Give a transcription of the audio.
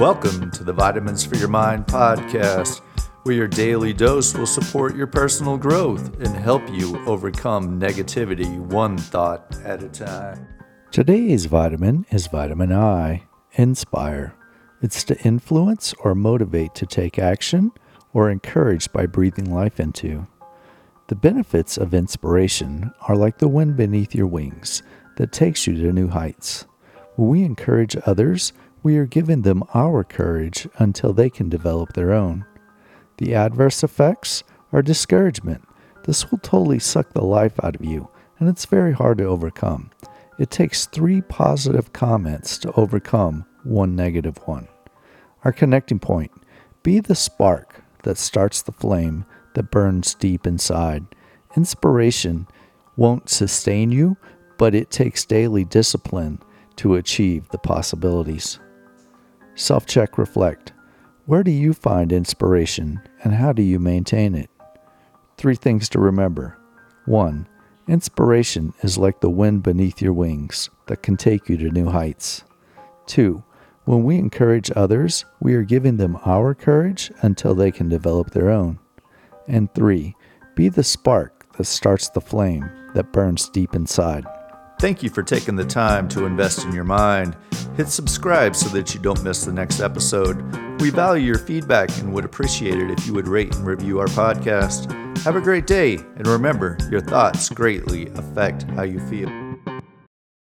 Welcome to the Vitamins for Your Mind podcast, where your daily dose will support your personal growth and help you overcome negativity one thought at a time. Today's vitamin is vitamin I, Inspire. It's to influence or motivate to take action or encourage by breathing life into. The benefits of inspiration are like the wind beneath your wings that takes you to new heights. When we encourage others, we are giving them our courage until they can develop their own. The adverse effects are discouragement. This will totally suck the life out of you, and it's very hard to overcome. It takes three positive comments to overcome one negative one. Our connecting point be the spark that starts the flame that burns deep inside. Inspiration won't sustain you, but it takes daily discipline to achieve the possibilities. Self check reflect. Where do you find inspiration and how do you maintain it? Three things to remember. 1. Inspiration is like the wind beneath your wings that can take you to new heights. 2. When we encourage others, we are giving them our courage until they can develop their own. And 3. Be the spark that starts the flame that burns deep inside. Thank you for taking the time to invest in your mind. Hit subscribe so that you don't miss the next episode. We value your feedback and would appreciate it if you would rate and review our podcast. Have a great day, and remember, your thoughts greatly affect how you feel.